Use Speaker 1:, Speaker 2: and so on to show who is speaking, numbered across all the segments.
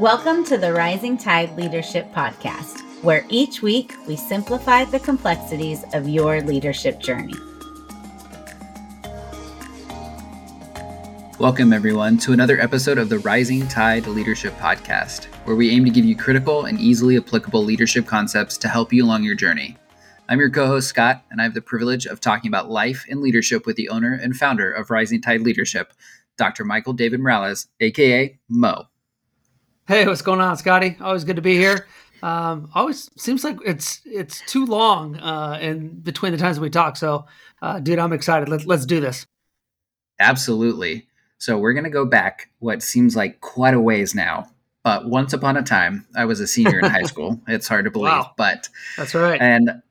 Speaker 1: Welcome to the Rising Tide Leadership Podcast, where each week we simplify the complexities of your leadership journey.
Speaker 2: Welcome, everyone, to another episode of the Rising Tide Leadership Podcast, where we aim to give you critical and easily applicable leadership concepts to help you along your journey. I'm your co host, Scott, and I have the privilege of talking about life and leadership with the owner and founder of Rising Tide Leadership, Dr. Michael David Morales, aka Mo.
Speaker 3: Hey, what's going on, Scotty? Always good to be here. Um, always seems like it's it's too long uh, in between the times we talk. So, uh, dude, I'm excited. Let, let's do this.
Speaker 2: Absolutely. So we're going to go back what seems like quite a ways now. But once upon a time, I was a senior in high school. It's hard to believe, wow. but
Speaker 3: that's right.
Speaker 2: And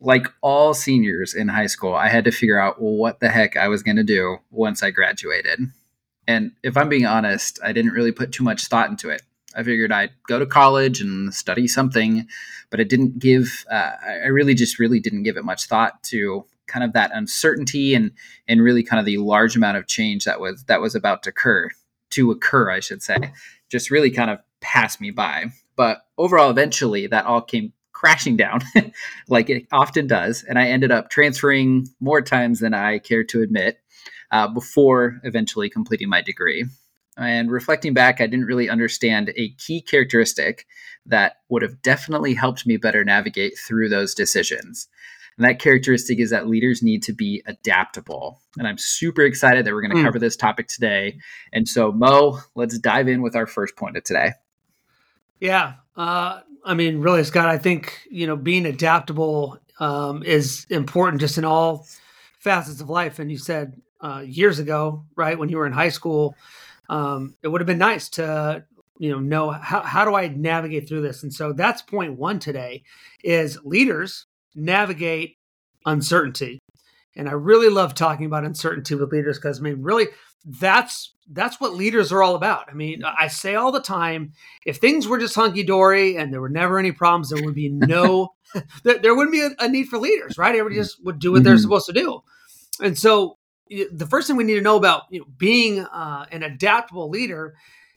Speaker 2: like all seniors in high school, I had to figure out what the heck I was going to do once I graduated. And if I'm being honest, I didn't really put too much thought into it. I figured I'd go to college and study something, but it didn't give. Uh, I really just really didn't give it much thought to kind of that uncertainty and and really kind of the large amount of change that was that was about to occur to occur i should say just really kind of passed me by but overall eventually that all came crashing down like it often does and i ended up transferring more times than i care to admit uh, before eventually completing my degree and reflecting back i didn't really understand a key characteristic that would have definitely helped me better navigate through those decisions and that characteristic is that leaders need to be adaptable. And I'm super excited that we're going to mm. cover this topic today. And so, Mo, let's dive in with our first point of today.
Speaker 3: Yeah. Uh, I mean, really, Scott, I think, you know, being adaptable um, is important just in all facets of life. And you said uh, years ago, right, when you were in high school, um, it would have been nice to you know know how, how do i navigate through this and so that's point one today is leaders navigate uncertainty. And I really love talking about uncertainty with leaders because I mean, really, that's that's what leaders are all about. I mean, I say all the time, if things were just hunky dory and there were never any problems, there would be no, there wouldn't be a, a, need for leaders, right? Everybody mm-hmm. just would do what mm-hmm. they're supposed to do. And so, the first thing we need to know about you know, being uh, an adaptable leader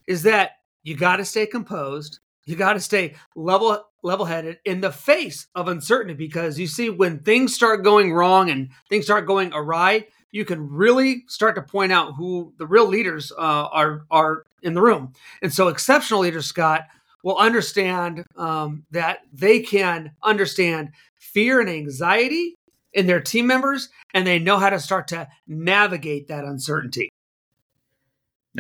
Speaker 3: is that you got to stay composed, you got to stay level level headed in the face of uncertainty because you see when things start going wrong and things start going awry you can really start to point out who the real leaders uh, are are in the room. And so exceptional leaders scott will understand um, that they can understand fear and anxiety in their team members and they know how to start to navigate that uncertainty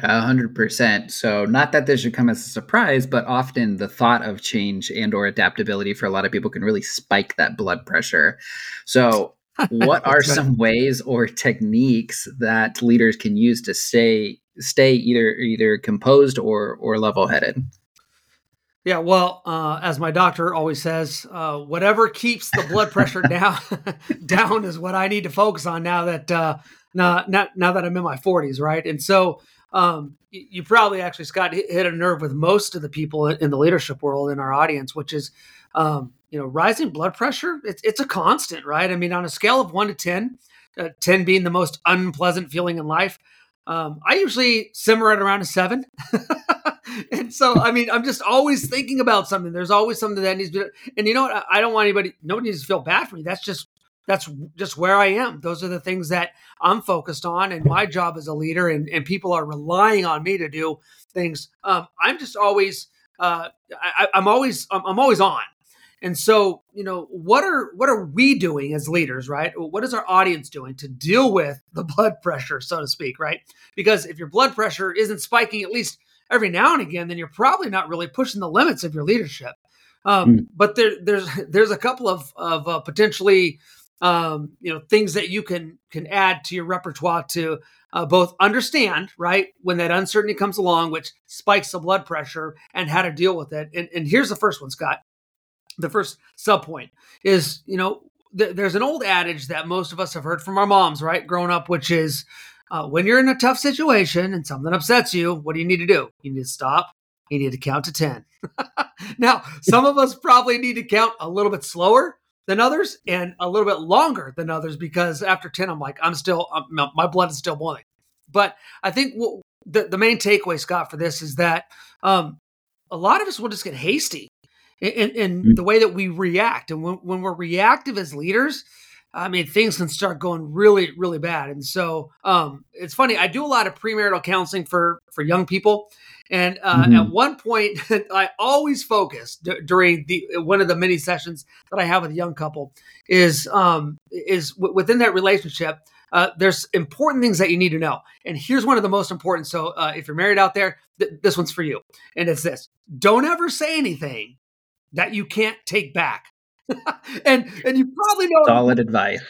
Speaker 2: a hundred percent. So, not that this should come as a surprise, but often the thought of change and or adaptability for a lot of people can really spike that blood pressure. So, what are some ways or techniques that leaders can use to stay stay either either composed or or level headed?
Speaker 3: Yeah, well, uh, as my doctor always says, uh, whatever keeps the blood pressure down down is what I need to focus on now that uh, now, now now that I'm in my 40s, right? And so um, you probably actually Scott hit a nerve with most of the people in the leadership world in our audience, which is um, you know rising blood pressure. It's it's a constant, right? I mean, on a scale of one to ten, uh, ten being the most unpleasant feeling in life, um, I usually simmer at around a seven. and so, I mean, I'm just always thinking about something. There's always something that needs to be, and you know what? I don't want anybody, nobody needs to feel bad for me. That's just that's just where I am. Those are the things that I'm focused on, and my job as a leader, and, and people are relying on me to do things. Um, I'm just always, uh, I, am always, I'm always on. And so, you know, what are what are we doing as leaders, right? What is our audience doing to deal with the blood pressure, so to speak, right? Because if your blood pressure isn't spiking at least every now and again, then you're probably not really pushing the limits of your leadership. Um, mm. But there, there's there's a couple of of uh, potentially um, you know things that you can can add to your repertoire to uh, both understand right when that uncertainty comes along which spikes the blood pressure and how to deal with it and, and here's the first one scott the first sub point is you know th- there's an old adage that most of us have heard from our moms right growing up which is uh, when you're in a tough situation and something upsets you what do you need to do you need to stop you need to count to 10 now some of us probably need to count a little bit slower than others and a little bit longer than others because after 10 i'm like i'm still I'm, my blood is still boiling but i think what, the, the main takeaway scott for this is that um, a lot of us will just get hasty in, in, in
Speaker 2: Mm.
Speaker 3: the way that we react. And when, when we're reactive as leaders, I mean, things can start going really, really bad. And so um, it's funny. I do a lot of premarital counseling for for young people, and uh,
Speaker 2: Mhm.
Speaker 3: at one point, I always focus d- during the one of the many sessions that I have with a young couple is um, is w- within that relationship. Uh, there's important things that you need to know, and here's one of the most important. So, uh, if you're married out there, th- this one's for you, and it's this: don't ever say anything that you can't take back. and and you probably know
Speaker 2: Solid advice.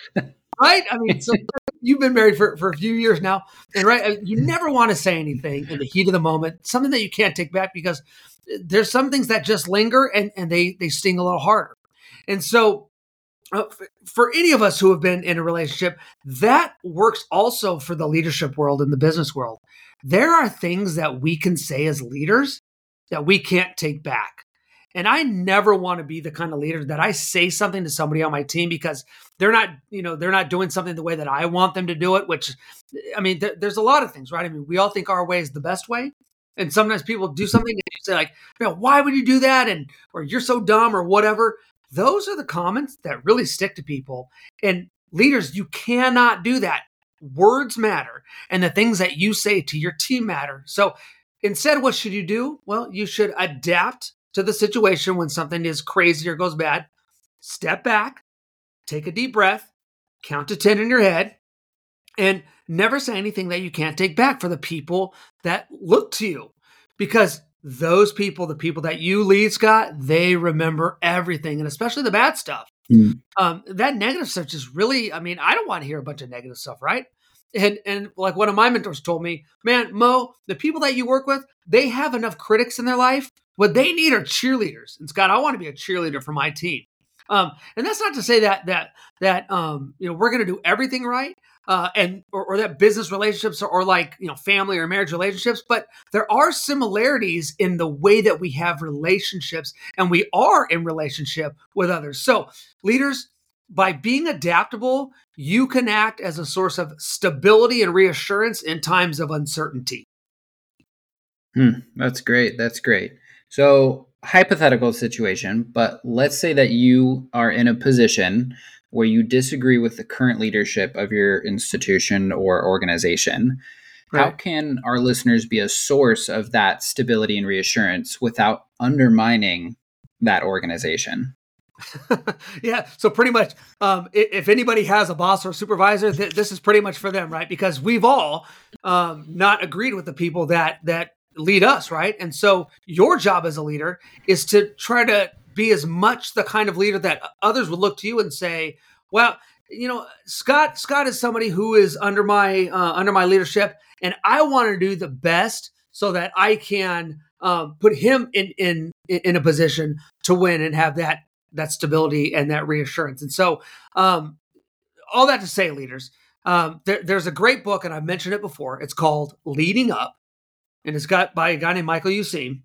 Speaker 3: right? I mean, so you've been married for, for a few years now, and right, uh, you never want to say anything in the heat of the moment, something that you can't take back because there's some things that just linger and, and they they sting a little harder. And so, uh, f- for any of us who have been in a relationship, that works also for the leadership world and the business world. There are things that we can say as leaders that we can't take back. And I never want to be the kind of leader that I say something to somebody on my team because they're not, you know, they're not doing something the way that I want them to do it. Which, I mean, th- there's a lot of things, right? I mean, we all think our way is the best way, and sometimes people do something and you say like, why would you do that? And or you're so dumb or whatever. Those are the comments that really stick to people. And leaders, you cannot do that. Words matter, and the things that you say to your team matter. So instead, what should you do? Well, you should adapt to the situation when something is crazy or goes bad. Step back, take a deep breath, count to 10 in your head, and never say anything that you can't take back for the people that look to you. Because those people, the people that you lead, Scott, they remember everything, and especially the bad stuff.
Speaker 2: Mm.
Speaker 3: Um, that negative stuff just really, I mean, I don't want to hear a bunch of negative stuff, right? And and like one of my mentors told me, man, Mo, the people that you work with, they have enough critics in their life. What they need are cheerleaders. And Scott, I want to be a cheerleader for my team. Um, and that's not to say that that that um, you know we're going to do everything right, uh, and or, or that business relationships or, or like you know family or marriage relationships, but there are similarities in the way that we have relationships, and we are in relationship with others. So leaders, by being adaptable, you can act as a source of stability and reassurance in times of uncertainty.
Speaker 2: Hmm, that's great. That's great. So, hypothetical situation, but let's say that you are in a position where you disagree with the current leadership of your institution or organization. How can our listeners be a source of that stability and reassurance without undermining that organization?
Speaker 3: yeah. So pretty much, um, if anybody has a boss or a supervisor, th- this is pretty much for them, right? Because we've all um, not agreed with the people that that lead us, right? And so your job as a leader is to try to be as much the kind of leader that others would look to you and say, "Well, you know, Scott. Scott is somebody who is under my uh, under my leadership, and I want to do the best so that I can." Um, put him in, in in a position to win and have that that stability and that reassurance. And so, um, all that to say, leaders, um, there, there's a great book, and I've mentioned it before. It's called Leading Up, and it's got by a guy named Michael Useem.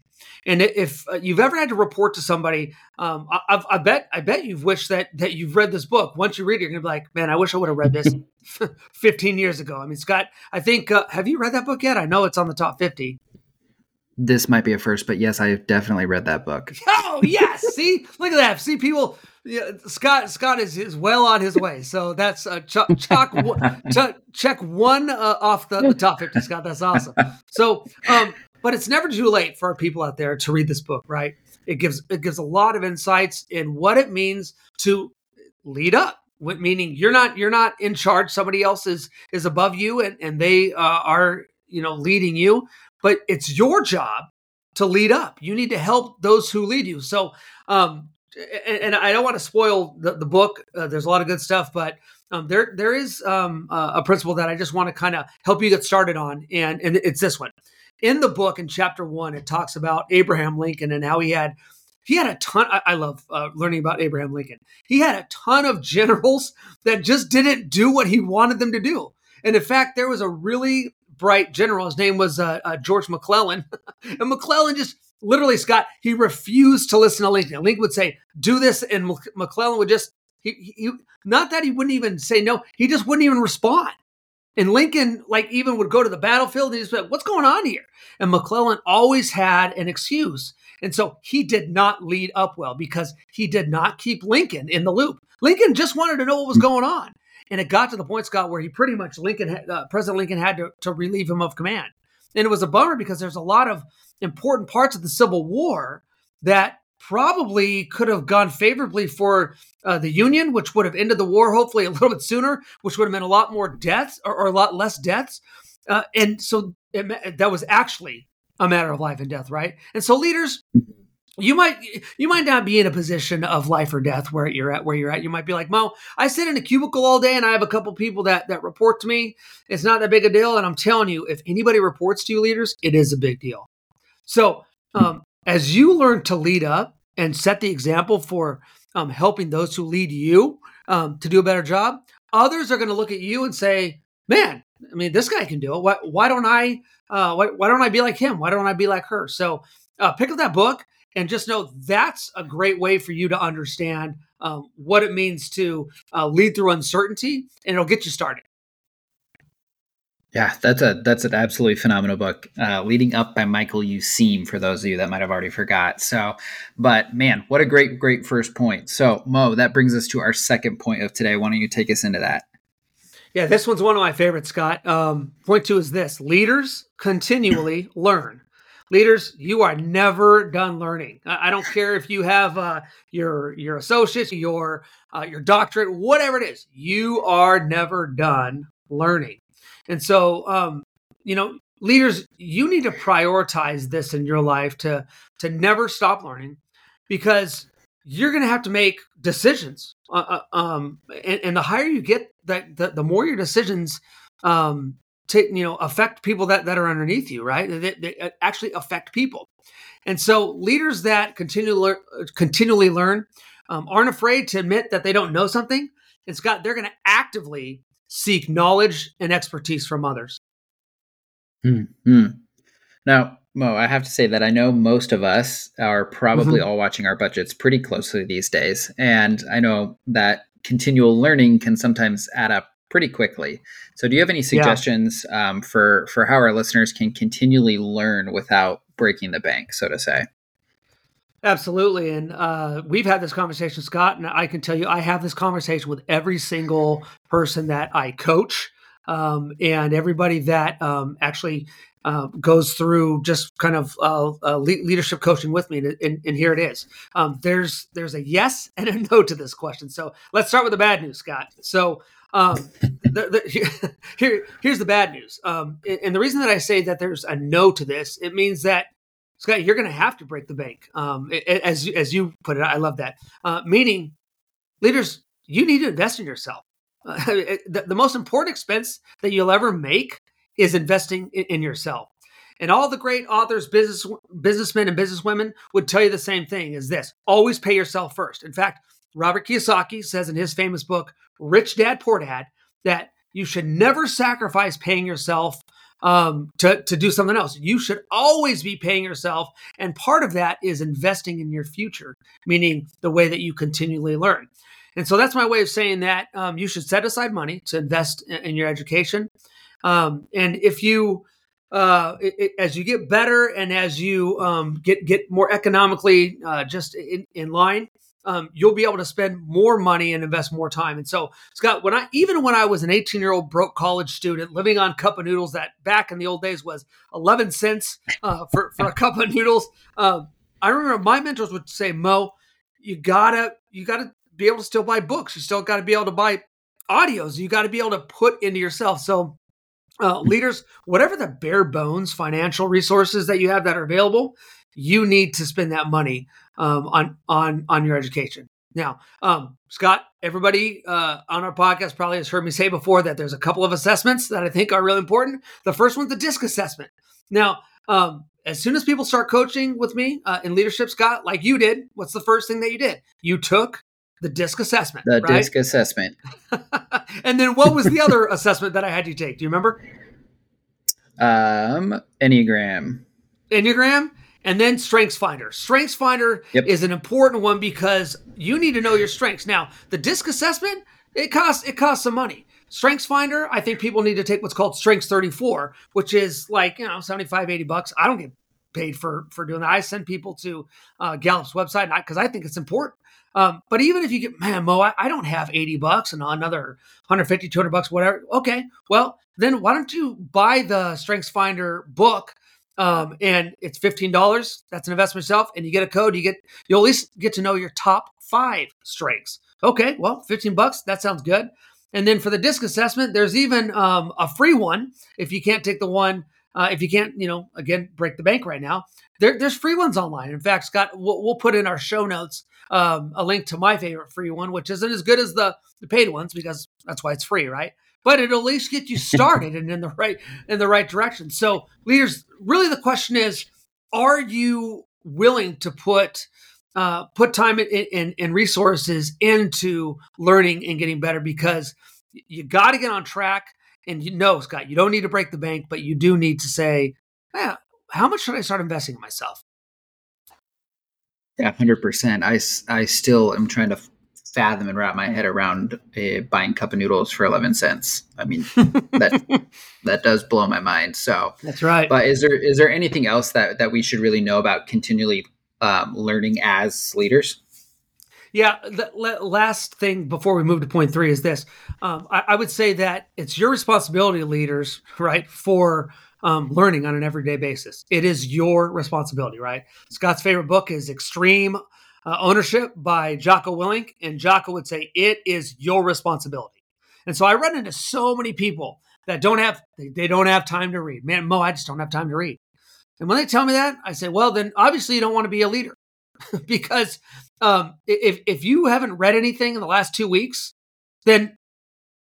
Speaker 3: And if uh, you've ever had to report to somebody, um, I, I've- I bet I bet you've wished that that you've read this book. Once you read it, you're gonna be like, man, I wish I would have read this 15 years ago. I mean, Scott, I think uh, have you read that book yet? I know it's on the top 50.
Speaker 2: This might be a first, but yes, I've definitely read that book.
Speaker 3: Oh yes, see, look at that. See, people. Yeah, Scott Scott is, is well on his way. So that's uh, chuck, one- chuck, check one uh, off the, the top fifty. Scott, that's awesome. So, um, but it's never too late for our people out there to read this book, right? It gives it gives a lot of insights in what it means to lead up. What meaning you're not you're not in charge. Somebody else is is above you, and and they uh, are you know leading you. But it's your job to lead up. You need to help those who lead you. So, um, and, and I don't want to spoil the, the book. Uh, there's a lot of good stuff, but um, there there is um, uh, a principle that I just want to kind of help you get started on, and and it's this one. In the book, in chapter one, it talks about Abraham Lincoln and how he had he had a ton. I, I love uh, learning about Abraham Lincoln. He had a ton of generals that just didn't do what he wanted them to do. And in fact, there was a really bright general. His name was uh, uh, George McClellan, and McClellan just literally, Scott, he refused to listen to Lincoln. Lincoln would say, "Do this," and McClellan would just he, he not that he wouldn't even say no, he just wouldn't even respond. And Lincoln, like, even would go to the battlefield and he'd say, What's going on here? And McClellan always had an excuse. And so he did not lead up well because he did not keep Lincoln in the loop. Lincoln just wanted to know what was going on. And it got to the point, Scott, where he pretty much Lincoln, uh, President Lincoln had to, to relieve him of command. And it was a bummer because there's a lot of important parts of the Civil War that probably could have gone favorably for uh, the Union, which would have ended the war hopefully a little bit sooner, which would have meant a lot more deaths or, or a lot less deaths. Uh, and so it, that was actually a matter of life and death, right? And so leaders, you might you might not be in a position of life or death where you're at where you're at. You might be like, Mo, I sit in a cubicle all day and I have a couple people that that report to me. It's not that big a deal. And I'm telling you, if anybody reports to you, leaders, it is a big deal. So um, as you learn to lead up and set the example for um, helping those who lead you um, to do a better job, others are going to look at you and say, "Man, I mean, this guy can do it. Why, why don't I? Uh, why, why, don't I be like him? Why don't I be like her?" So, uh, pick up that book and just know that's a great way for you to understand um, what it means to uh, lead through uncertainty, and it'll get you started.
Speaker 2: Yeah, that's a that's an absolutely phenomenal book. Uh, Leading Up by Michael Useem for those of you that might have already forgot. So, but man, what a great great first point. So, Mo, that brings us to our second point of today. Why don't you take us into that?
Speaker 3: Yeah, this one's one of my favorites, Scott. Um, point two is this: leaders continually learn. Leaders, you are never done learning. I, don't care if you have uh, your your associates, your uh, your doctorate, whatever it is. You are never done learning. And so, um, you know, leaders, you need to prioritize this in your life to to never stop learning, because you're going to have to make decisions. Uh, uh, um, and, and, the higher you get, that the, the more your decisions, um, to, you know, affect people that that are underneath you, right? They, actually affect people. And so, leaders that continually continually learn um, aren't afraid to admit that they don't know something. And Scott, they're going to actively seek knowledge and expertise from others.
Speaker 2: Hmm. Now, Mo, I have to say that I know most of us are probably mm-hmm. all watching our budgets pretty closely these days. And I know that continual learning can sometimes add up pretty quickly. So, do you have any suggestions yeah. um, for, for how our listeners can continually learn without breaking the bank, so to say?
Speaker 3: Absolutely. And uh, we've had this conversation, Scott, and I can tell you, I have this conversation with every single person that I coach um, and everybody that um, actually uh, goes through just kind of uh, uh, leadership coaching with me. And, and, and here it is. Um, there's there's a yes and a no to this question. So let's start with the bad news, Scott. So um, the, the, here, here's the bad news. Um, and the reason that I say that there's a no to this, it means that Scott, you're going to have to break the bank. Um, as as you put it, I love that. Uh, meaning, leaders, you need to invest in yourself. Uh, the, the, most important expense that you'll ever make is investing in, in, yourself. And all the great authors, business businessmen, and businesswomen would tell you the same thing: is this always pay yourself first. In fact, Robert Kiyosaki says in his famous book "Rich Dad Poor Dad" that you should never sacrifice paying yourself um, to, to do something else. You should always be paying yourself. And part of that is investing in your future, meaning the way that you continually learn. And so that's my way of saying that um, you should set aside money to invest in, in your education. Um, and if you, uh, it, it, as you get better and as you um, get get more economically uh, just in, in line, um, you'll be able to spend more money and invest more time. And so, Scott, when I even when I was an 18 year old broke college student living on cup of noodles that back in the old days was 11 cents uh, for for a cup of noodles, um, I remember my mentors would say, "Mo, you gotta you gotta be able to still buy books. You still got to be able to buy audios. You got to be able to put into yourself." So. Uh, leaders, whatever the bare bones financial resources that you have that are available, you need to spend that money um, on on on your education. Now, um, Scott, everybody uh, on our podcast probably has heard me say before that there's a couple of assessments that I think are really important. The first one's the DISC assessment. Now, um, as soon as people start coaching with me uh, in leadership, Scott, like you did, what's the first thing that you did? You took the DISC assessment.
Speaker 2: The right? DISC assessment.
Speaker 3: and then what was the other assessment that I had you take? Do you remember?
Speaker 2: Um, Enneagram.
Speaker 3: Enneagram and then strengths finder strengths finder yep. is an important one because you need to know your strengths now the disc assessment it costs it costs some money Strengths Finder, I think people need to take what's called Strengths 34, which is like, you know, 75, 80 bucks. I don't get paid for for doing that. I send people to uh, Gallup's website because I think it's important. Um, but even if you get, man, Mo, I, I, don't have 80 bucks and another 150, 200 bucks, whatever. Okay. Well, then why don't you buy the Strengths Finder book? Um, and it's $15. That's an investment yourself. And you get a code, you get, you'll at least get to know your top five strengths. Okay. Well, 15 bucks. That sounds good. And then for the disc assessment, there's even um, a free one if you can't take the one uh, if you can't, you know, again, break the bank right now, there, there's free ones online. In fact, Scott, we'll, we'll put in our show notes um, a link to my favorite free one, which isn't as good as the, the paid ones because that's why it's free, right? But it'll at least get you started and in the right in the right direction. So, leaders, really, the question is: Are you willing to put uh, put time and, resources into learning and getting better? Because you got to get on track and you know, Scott, you don't need to break the bank, but you do need to say, yeah, how much should I start investing in myself?
Speaker 2: Yeah, hundred percent. I I still am trying to fathom and wrap my head around uh, buying cup of noodles for eleven cents. I mean, that that does blow my mind. So
Speaker 3: that's right.
Speaker 2: But is there is there anything else that that we should really know about continually um, learning as leaders?
Speaker 3: Yeah. The last thing before we move to point three is this. Um, I, I, would say that it's your responsibility, leaders, right, for um, learning on an everyday basis. It is your responsibility, right? Scott's favorite book is Extreme uh, Ownership by Jocko Willink, and Jocko would say it is your responsibility. And so I run into so many people that don't have they, they don't have time to read. Man, Mo, I just don't have time to read. And when they tell me that, I say, well, then obviously you don't want to be a leader because um, if if you haven't read anything in the last two weeks, then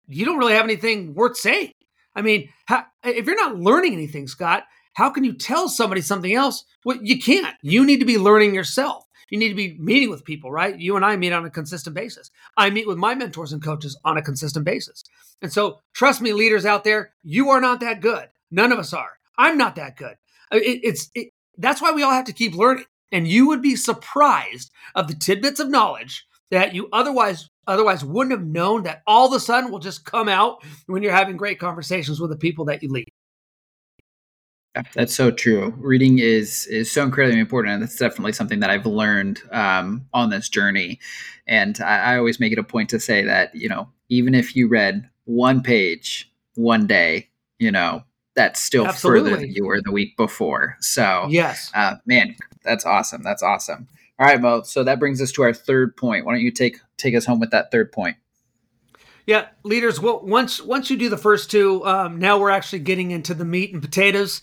Speaker 3: you don't really have anything worth saying. I mean, how, if you're not learning anything, Scott, how can you tell somebody something else? Well, you can't. You need to be learning yourself. You need to be meeting with people, right? You and I meet on a consistent basis. I meet with my mentors and coaches on a consistent basis. And so, trust me, leaders out there, you are not that good. None of us are. I'm not that good. It, it's it, that's why we all have to keep learning and you would be surprised of the tidbits of knowledge that you otherwise otherwise wouldn't have known that all of a sudden will just come out when you're having great conversations with the people that you lead.
Speaker 2: Yeah, that's so true. Reading is is so incredibly important, and that's definitely something that I've learned um, on this journey. And I, I always make it a point to say that you know, even if you read one page one day, you know, that's still Absolutely. further than you were the week before. So,
Speaker 3: yes,
Speaker 2: uh, man, that's awesome. That's awesome. All right, Mo. So that brings us to our third point. Why don't you take take us home with that third point?
Speaker 3: Yeah, leaders. Well, once once you do the first two, um, now we're actually getting into the meat and potatoes,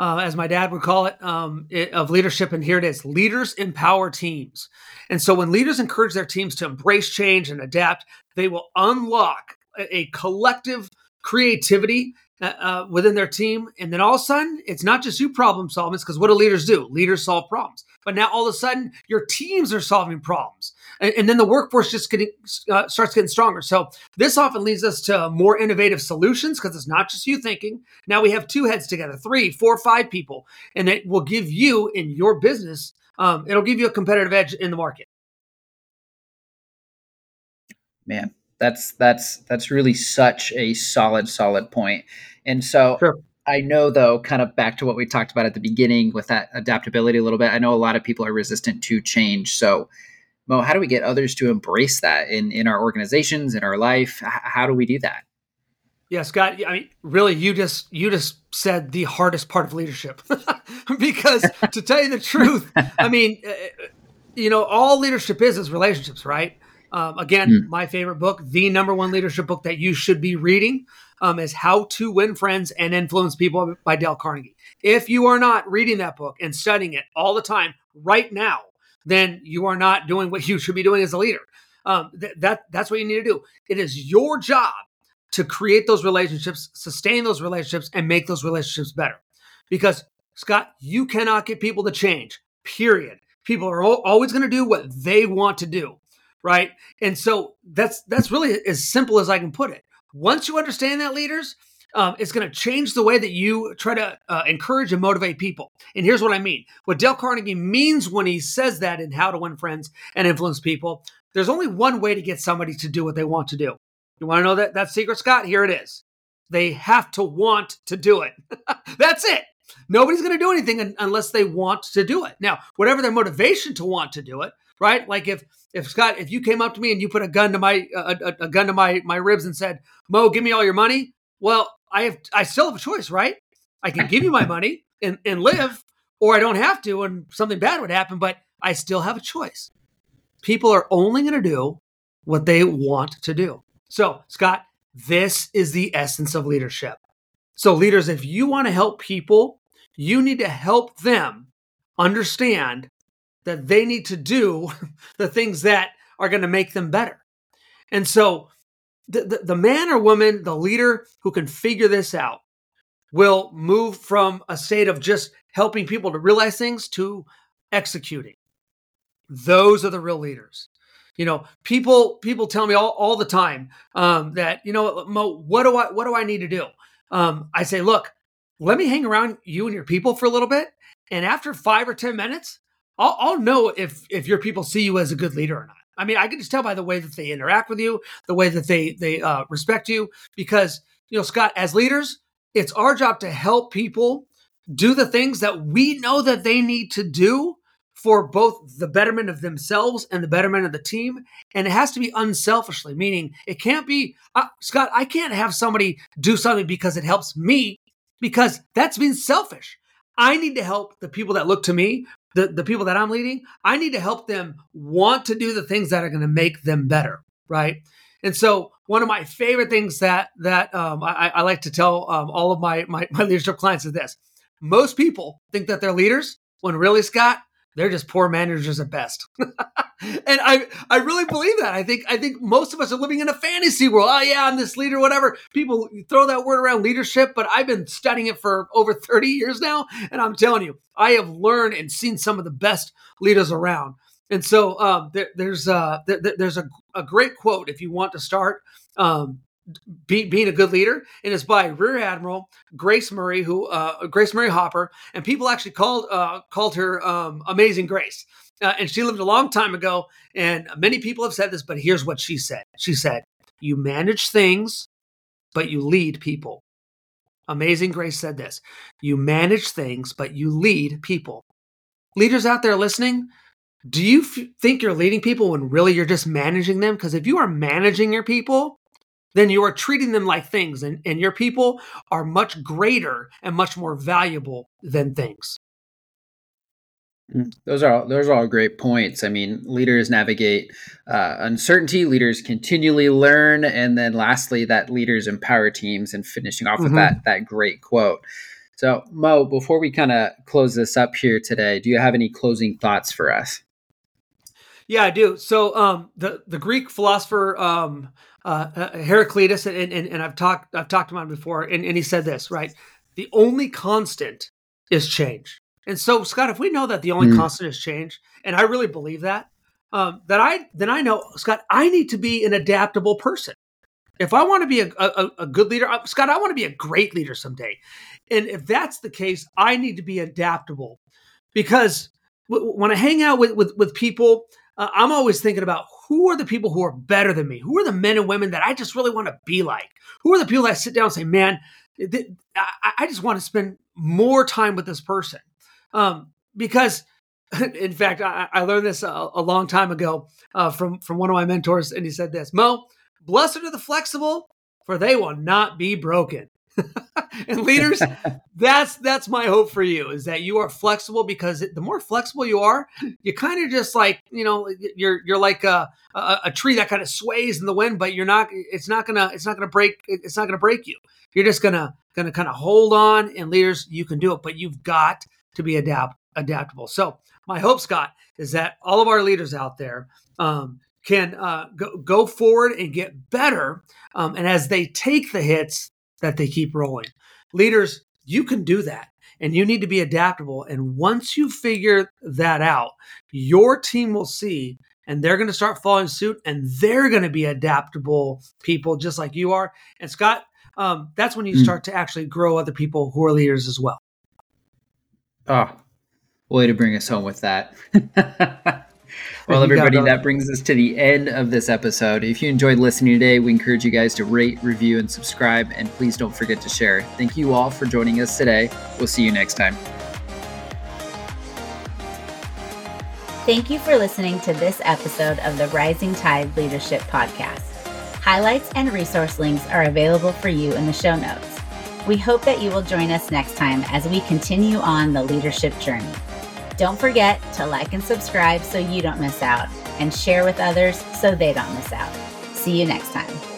Speaker 3: uh, as my dad would call it, um, it, of leadership. And here it is: leaders empower teams. And so, when leaders encourage their teams to embrace change and adapt, they will unlock a, a collective creativity uh, uh, within their team. And then all of a sudden, it's not just you problem solving, because what do leaders do? Leaders solve problems. But now all of a sudden, your teams are solving problems. And, and then the workforce just getting uh, starts getting stronger. So this often leads us to more innovative solutions because it's not just you thinking. Now we have two heads together, three, four, five people, and it will give you in your business, um, it'll give you a competitive edge in the market.
Speaker 2: Man, that's that's that's really such a solid solid point. And so sure. I know though, kind of back to what we talked about at the beginning with that adaptability a little bit. I know a lot of people are resistant to change. So Mo, how do we get others to embrace that in in our organizations, in our life? H- how do we do that?
Speaker 3: Yeah, Scott. I mean, really, you just you just said the hardest part of leadership, because to tell you the truth, I mean, uh, you know, all leadership is is relationships, right? Um, again, mm. my favorite book, the number one leadership book that you should be reading, um, is How to Win Friends and Influence People by Dale Carnegie. If you are not reading that book and studying it all the time right now, then you are not doing what you should be doing as a leader. Um, th- that that's what you need to do. It is your job to create those relationships, sustain those relationships, and make those relationships better. Because Scott, you cannot get people to change. Period. People are always going to do what they want to do right? And so that's that's really as simple as I can put it. Once you understand that, leaders, um, it's going to change the way that you try to uh, encourage and motivate people. And here's what I mean: what Dale Carnegie means when he says that in How to Win Friends and Influence People. There's only one way to get somebody to do what they want to do, You want to know that that secret, Scott? Here it is. They have to want to do it. That's it. Nobody's going to do anything unless they want to do it. Now, whatever their motivation to want to do it, right? Like if if Scott, if you came up to me and you put a gun to my a, a, gun to my my ribs and said, "Mo, give me all your money," well, I have I still have a choice, right? I can give you my money and and live, or I don't have to, and something bad would happen. But I still have a choice. People are only going to do what they want to do. So, Scott, this is the essence of leadership. So, leaders, if you want to help people, you need to help them understand that they need to do the things that are going to make them better. And so, the, the, the, man or woman, the leader who can figure this out, will move from a state of just helping people to realize things to executing. Those are the real leaders. You know, people people tell me all, all the time um, that you know, Mo, what do I what do I need to do? Um, I say, look, let me hang around you and your people for a little bit, and after five or ten minutes, I'll, I'll know if if your people see you as a good leader or not. I mean, I can just tell by the way that they interact with you, the way that they they uh, respect you, because you know, Scott, as leaders, it's our job to help people do the things that we know that they need to do for both the betterment of themselves and the betterment of the team. And it has to be unselfishly, meaning it can't be, uh, Scott, I can't have somebody do something because it helps me, because that's being selfish. I need to help the people that look to me, the, the people that I'm leading. I need to help them want to do the things that are going to make them better, right? And so, one of my favorite things that that um, I, I, like to tell um, all of my, my my leadership clients is this: most people think that they're leaders when really, Scott, they're just poor managers at best. and I I really believe that. I think I think most of us are living in a fantasy world. Oh yeah, I'm this leader, whatever. People throw that word around leadership, but I've been studying it for over 30 years now, and I'm telling you, I have learned and seen some of the best leaders around. And so um, there, there's uh, there, there's a, a great quote if you want to start um, be, being a good leader, and it's by Rear Admiral Grace Murray, who uh, Grace Murray Hopper, and people actually called uh, called her um, Amazing Grace. Uh, and she lived a long time ago, and many people have said this, but here's what she said: She said, "You manage things, but you lead people." Amazing Grace said this: "You manage things, but you lead people." Leaders out there listening, do you f- think you're leading people when really you're just managing them? Because if you are managing your people, then you are treating them like things, and, and your people are much greater and much more valuable than things.
Speaker 2: Mm, those are those are all great points. I mean, leaders navigate uh, uncertainty. Leaders continually learn, and then lastly, that leaders empower teams. And finishing off mm-hmm. with that that great quote. So, Mo, before we kind of close this up here today, do you have any closing thoughts for us?
Speaker 3: Yeah, I do. So, um, the the Greek philosopher um, uh, uh, Heraclitus, and, and, and I've talked I've talked about him before, and, and he said this right: the only constant is change. And so, Scott, if we know that the only mm. constant is change, and I really believe that, um, that I then I know, Scott, I need to be an adaptable person. If I want to be a, a, a good leader, uh, Scott, I want to be a great leader someday. And if that's the case, I need to be adaptable because w- when I hang out with with, with people uh, I'm always thinking about who are the people who are better than me? Who are the men and women that I just really want to be like? Who are the people that I sit down and say, man, I-, just want to spend more time with this person? Um, because, in fact, I, learned this a, a, long time ago uh, from, from one of my mentors, and he said this Mo, blessed are the flexible, for they will not be broken. and leaders, that's that's my hope for you is that you are flexible because the more flexible you are, you kind of just like you know you're you're like a, a, a tree that kind of sways in the wind, but you're not. It's not gonna it's not gonna break. It's not gonna break you. You're just gonna gonna kind of hold on. And leaders, you can do it, but you've got to be adapt adaptable. So my hope, Scott, is that all of our leaders out there um, can uh, go, go forward and get better. Um, and as they take the hits, that they keep rolling. Leaders, you can do that and you need to be adaptable. And once you figure that out, your team will see and they're going to start following suit and they're going to be adaptable people just like you are. And Scott, um, that's when you mm. start to actually grow other people who are leaders as well.
Speaker 2: Oh, way to bring us home with that. Well, everybody, that brings us to the end of this episode. If you enjoyed listening today, we encourage you guys to rate, review, and subscribe. And please don't forget to share. Thank you all for joining us today. We'll see you next time.
Speaker 1: Thank you for listening to this episode of the Rising Tide Leadership Podcast. Highlights and resource links are available for you in the show notes. We hope that you will join us next time as we continue on the leadership journey. Don't forget to like and subscribe so you don't miss out, and share with others so they don't miss out. See you next time.